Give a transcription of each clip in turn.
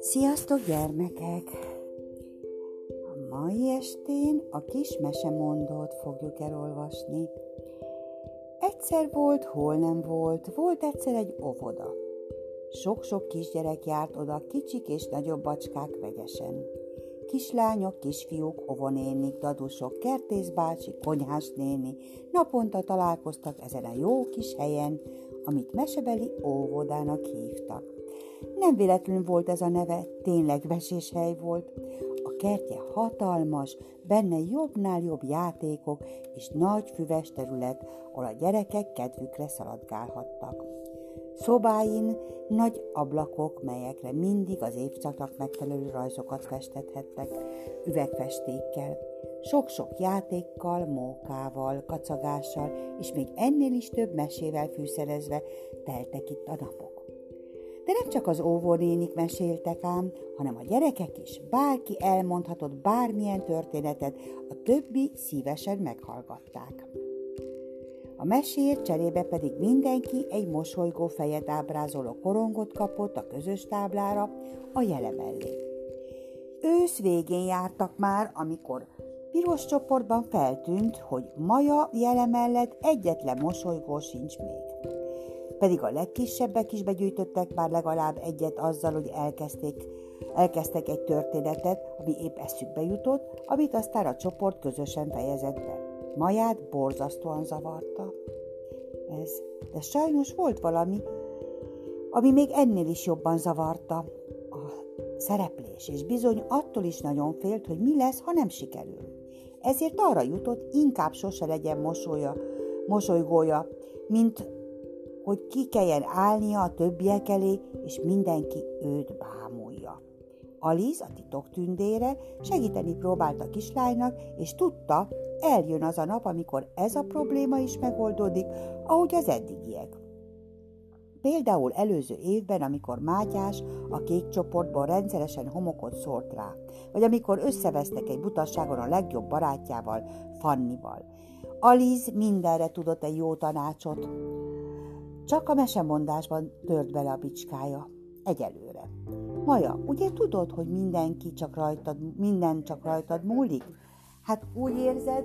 Sziasztok gyermekek! A mai estén a kis mesemondót fogjuk elolvasni. Egyszer volt, hol nem volt, volt egyszer egy óvoda. Sok-sok kisgyerek járt oda, kicsik és nagyobb bacskák vegyesen. Kislányok, kisfiúk, ovonénik, dadusok, kertészbácsi, konyhás néni naponta találkoztak ezen a jó kis helyen, amit mesebeli óvodának hívtak. Nem véletlenül volt ez a neve, tényleg veséshely volt. A kertje hatalmas, benne jobbnál jobb játékok és nagy füves terület, ahol a gyerekek kedvükre szaladgálhattak. Szobáin nagy ablakok, melyekre mindig az évszaknak megfelelő rajzokat festethettek, üvegfestékkel, sok-sok játékkal, mókával, kacagással, és még ennél is több mesével fűszerezve teltek itt a napok. De nem csak az óvónénik meséltek ám, hanem a gyerekek is, bárki elmondhatott bármilyen történetet, a többi szívesen meghallgatták. A mesért cserébe pedig mindenki egy mosolygó fejet ábrázoló korongot kapott a közös táblára a jele mellé. Ősz végén jártak már, amikor piros csoportban feltűnt, hogy Maja jele mellett egyetlen mosolygó sincs még. Pedig a legkisebbek is begyűjtöttek már legalább egyet azzal, hogy elkezdték, elkezdtek egy történetet, ami épp eszükbe jutott, amit aztán a csoport közösen fejezett be. Maját borzasztóan zavarta. Ez, de sajnos volt valami, ami még ennél is jobban zavarta. A szereplés, és bizony attól is nagyon félt, hogy mi lesz, ha nem sikerül. Ezért arra jutott, inkább sose legyen mosolya, mosolygója, mint hogy ki kelljen állnia a többiek elé, és mindenki őt bámulja. Aliz, a titok tündére, segíteni próbált a kislánynak, és tudta, eljön az a nap, amikor ez a probléma is megoldódik, ahogy az eddigiek. Például előző évben, amikor Mátyás a kék csoportból rendszeresen homokot szólt rá, vagy amikor összevesztek egy butasságon a legjobb barátjával, Fannival. Aliz mindenre tudott egy jó tanácsot. Csak a mesemondásban tört bele a bicskája. Egyelőre. Maja, ugye tudod, hogy mindenki csak rajtad, minden csak rajtad múlik? Hát úgy érzed,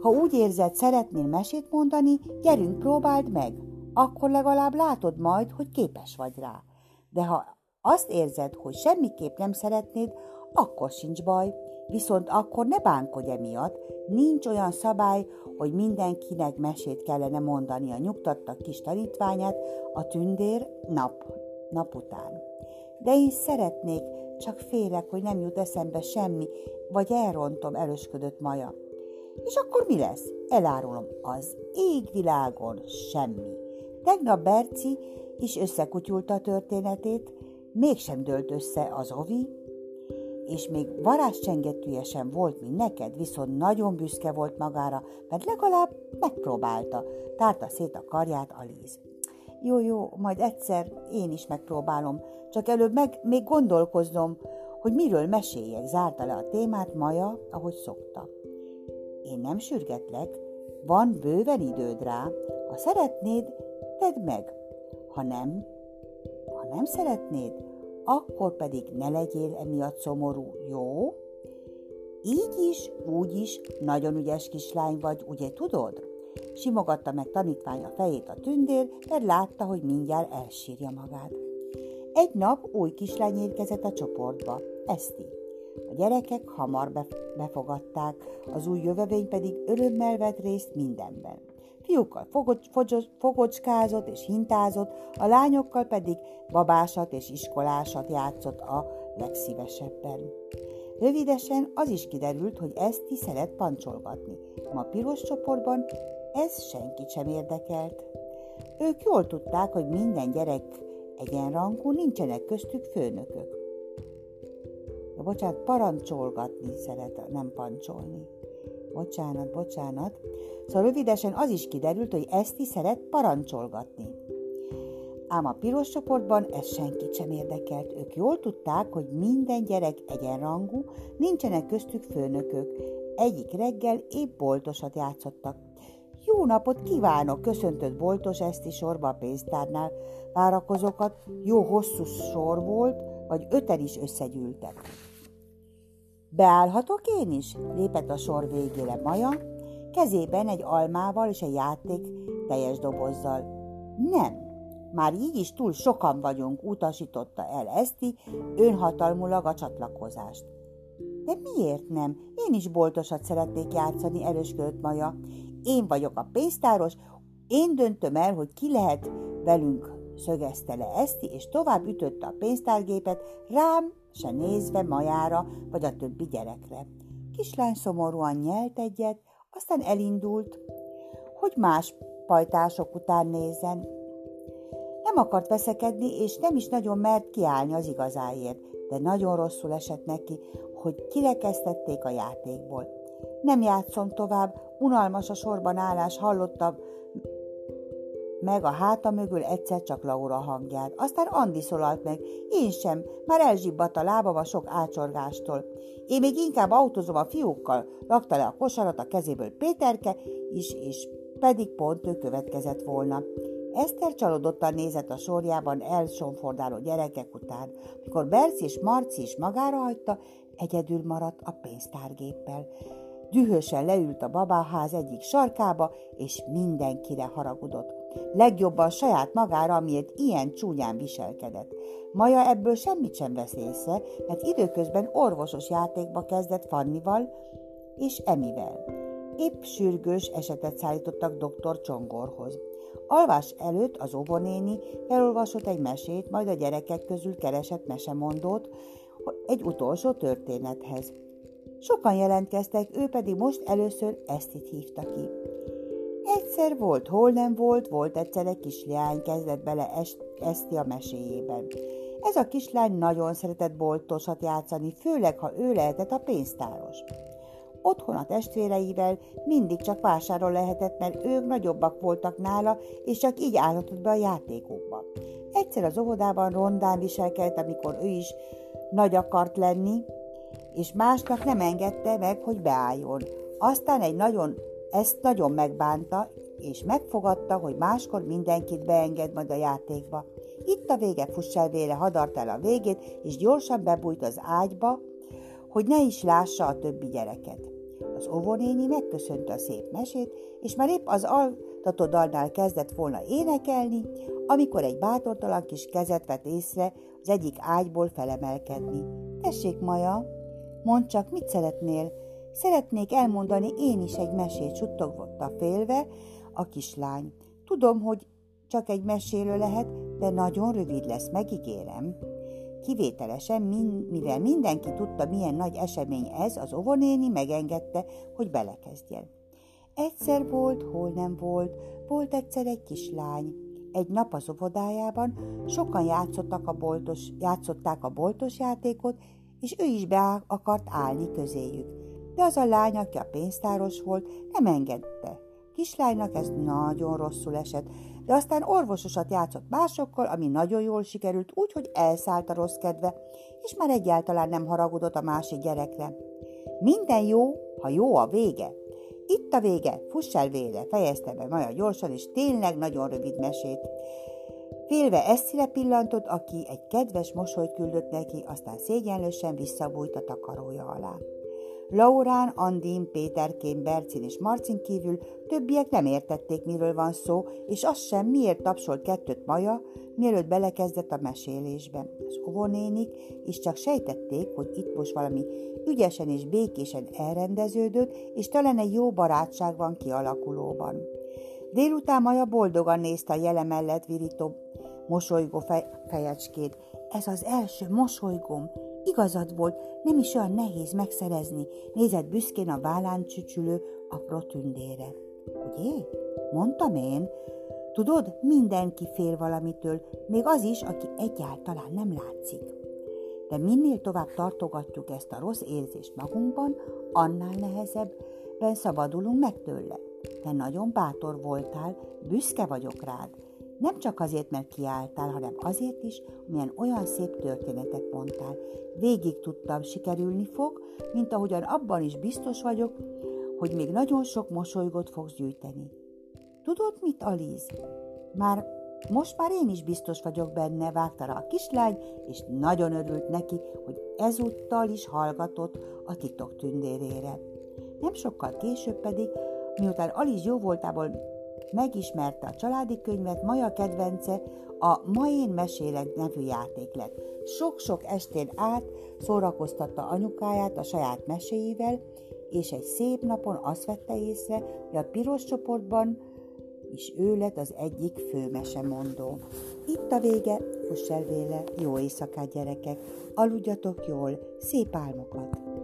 ha úgy érzed, szeretnél mesét mondani, gyerünk, próbáld meg. Akkor legalább látod majd, hogy képes vagy rá. De ha azt érzed, hogy semmiképp nem szeretnéd, akkor sincs baj. Viszont akkor ne bánkodj emiatt, nincs olyan szabály, hogy mindenkinek mesét kellene mondani a nyugtatta kis tanítványát a tündér nap, nap után. De én szeretnék, csak félek, hogy nem jut eszembe semmi, vagy elrontom, erősködött Maja. És akkor mi lesz? Elárulom, az égvilágon semmi. Tegnap Berci is összekutyulta a történetét, mégsem dőlt össze az ovi, és még varázscsengetője sem volt, mint neked, viszont nagyon büszke volt magára, mert legalább megpróbálta, tárta szét a karját Alíz. Jó, jó, majd egyszer én is megpróbálom, csak előbb meg még gondolkoznom, hogy miről meséljek, zárta le a témát Maja, ahogy szokta. Én nem sürgetlek, van bőven időd rá, ha szeretnéd, tedd meg, ha nem, ha nem szeretnéd, akkor pedig ne legyél emiatt szomorú, jó? Így is, úgy is, nagyon ügyes kislány vagy, ugye tudod? Simogatta meg tanítványa fejét a tündér, mert látta, hogy mindjárt elsírja magát. Egy nap új kislány érkezett a csoportba, Eszti. A gyerekek hamar befogadták, az új jövevény pedig örömmel vett részt mindenben. Fiúkkal fogocskázott és hintázott, a lányokkal pedig babásat és iskolásat játszott a legszívesebben. Rövidesen az is kiderült, hogy Eszti szeret pancsolgatni. Ma piros csoportban ez senkit sem érdekelt. Ők jól tudták, hogy minden gyerek egyenrangú, nincsenek köztük főnökök. Ja, bocsánat, parancsolgatni szeret, nem pancsolni. Bocsánat, bocsánat. Szóval rövidesen az is kiderült, hogy Eszti szeret parancsolgatni. Ám a piros csoportban ez senkit sem érdekelt. Ők jól tudták, hogy minden gyerek egyenrangú, nincsenek köztük főnökök. Egyik reggel épp boltosat játszottak. Jó napot kívánok, köszöntött boltos Eszti sorba a pénztárnál. Várakozókat jó hosszú sor volt, vagy öten is összegyűltek. Beállhatok én is? lépett a sor végére Maja, kezében egy almával és egy játék teljes dobozzal. Nem, már így is túl sokan vagyunk, utasította el Eszti önhatalmulag a csatlakozást. De miért nem? Én is boltosat szeretnék játszani, erősködött Maja. Én vagyok a pénztáros, én döntöm el, hogy ki lehet velünk, szögezte le Eszti, és tovább ütötte a pénztárgépet, rám se nézve Majára vagy a többi gyerekre. Kislány szomorúan nyelt egyet, aztán elindult, hogy más pajtások után nézzen. Nem akart veszekedni, és nem is nagyon mert kiállni az igazáért, de nagyon rosszul esett neki, hogy kirekeztették a játékból. Nem játszom tovább, unalmas a sorban állás, hallottam meg a háta mögül egyszer csak Laura hangját. Aztán Andi szólalt meg, én sem, már elzsibbadt a lábam a sok ácsorgástól. Én még inkább autózom a fiúkkal, rakta le a kosarat a kezéből Péterke is, és pedig pont ő következett volna. Eszter csalódottan nézett a sorjában elsonfordáló gyerekek után. Mikor Berci és Marci is magára hagyta, egyedül maradt a pénztárgéppel. Dühösen leült a babáház egyik sarkába, és mindenkire haragudott. Legjobban saját magára, amiért ilyen csúnyán viselkedett. Maja ebből semmit sem vesz észre, mert időközben orvosos játékba kezdett Fannival és Emivel. Épp sürgős esetet szállítottak dr. Csongorhoz. Alvás előtt az óvonéni felolvasott egy mesét, majd a gyerekek közül keresett mesemondót egy utolsó történethez. Sokan jelentkeztek, ő pedig most először ezt itt hívta ki. Egyszer volt, hol nem volt, volt egyszer egy kislány, kezdett bele Eszti a meséjében. Ez a kislány nagyon szeretett boltosat játszani, főleg, ha ő lehetett a pénztáros. Otthon a testvéreivel mindig csak vásárol lehetett, mert ők nagyobbak voltak nála, és csak így állhatott be a játékokba. Egyszer az óvodában rondán viselkedett, amikor ő is nagy akart lenni, és másnak nem engedte meg, hogy beálljon. Aztán egy nagyon, ezt nagyon megbánta, és megfogadta, hogy máskor mindenkit beenged majd a játékba. Itt a vége, fuss el vére, hadart el a végét, és gyorsan bebújt az ágyba, hogy ne is lássa a többi gyereket. Az óvonéni megköszönte a szép mesét, és már épp az altató dalnál kezdett volna énekelni, amikor egy bátortalan kis kezet vett észre az egyik ágyból felemelkedni. Tessék, Maja, mondd csak, mit szeretnél? Szeretnék elmondani én is egy mesét, suttogott félve a kislány. Tudom, hogy csak egy mesélő lehet, de nagyon rövid lesz, megígérem. Kivételesen, mivel mindenki tudta, milyen nagy esemény ez, az ovonéni megengedte, hogy belekezdjen. Egyszer volt, hol nem volt, volt egyszer egy kislány. Egy nap az óvodájában sokan játszottak a boltos, játszották a boltos játékot, és ő is be akart állni közéjük. De az a lány, aki a pénztáros volt, nem engedte. Kislánynak ez nagyon rosszul esett, de aztán orvososat játszott másokkal, ami nagyon jól sikerült, úgy, hogy elszállt a rossz kedve, és már egyáltalán nem haragudott a másik gyerekre. Minden jó, ha jó a vége. Itt a vége, fuss el vére, fejezte be Maja gyorsan, és tényleg nagyon rövid mesét. Félve eszire pillantott, aki egy kedves mosolyt küldött neki, aztán szégyenlősen visszabújt a takarója alá. Laurán, Andin, Péterkén, Bercin és Marcin kívül többiek nem értették, miről van szó, és azt sem, miért tapsolt kettőt Maja, mielőtt belekezdett a mesélésbe. Az ovonénik is csak sejtették, hogy itt most valami ügyesen és békésen elrendeződött, és talán egy jó barátság van kialakulóban. Délután Maja boldogan nézte a jele mellett virító mosolygó fej, fejecskét. Ez az első mosolygóm, Igazad volt, nem is olyan nehéz megszerezni, nézett büszkén a vállán csücsülő apró tündére. Ugye? Mondtam én. Tudod, mindenki fél valamitől, még az is, aki egyáltalán nem látszik. De minél tovább tartogatjuk ezt a rossz érzést magunkban, annál nehezebben szabadulunk meg tőle. Te nagyon bátor voltál, büszke vagyok rád. Nem csak azért, mert kiálltál, hanem azért is, milyen olyan szép történetet mondtál. Végig tudtam, sikerülni fog, mint ahogyan abban is biztos vagyok, hogy még nagyon sok mosolygót fogsz gyűjteni. Tudod mit, Aliz? Már most már én is biztos vagyok benne, vágta rá a kislány, és nagyon örült neki, hogy ezúttal is hallgatott a titok tündérére. Nem sokkal később pedig, miután Aliz jó voltából megismerte a családi könyvet, Maja kedvence a Ma én mesélek nevű játék lett. Sok-sok estén át szórakoztatta anyukáját a saját meséivel, és egy szép napon azt vette észre, hogy a piros csoportban is ő lett az egyik főmesemondó. Itt a vége, fuss véle, jó éjszakát gyerekek, aludjatok jól, szép álmokat!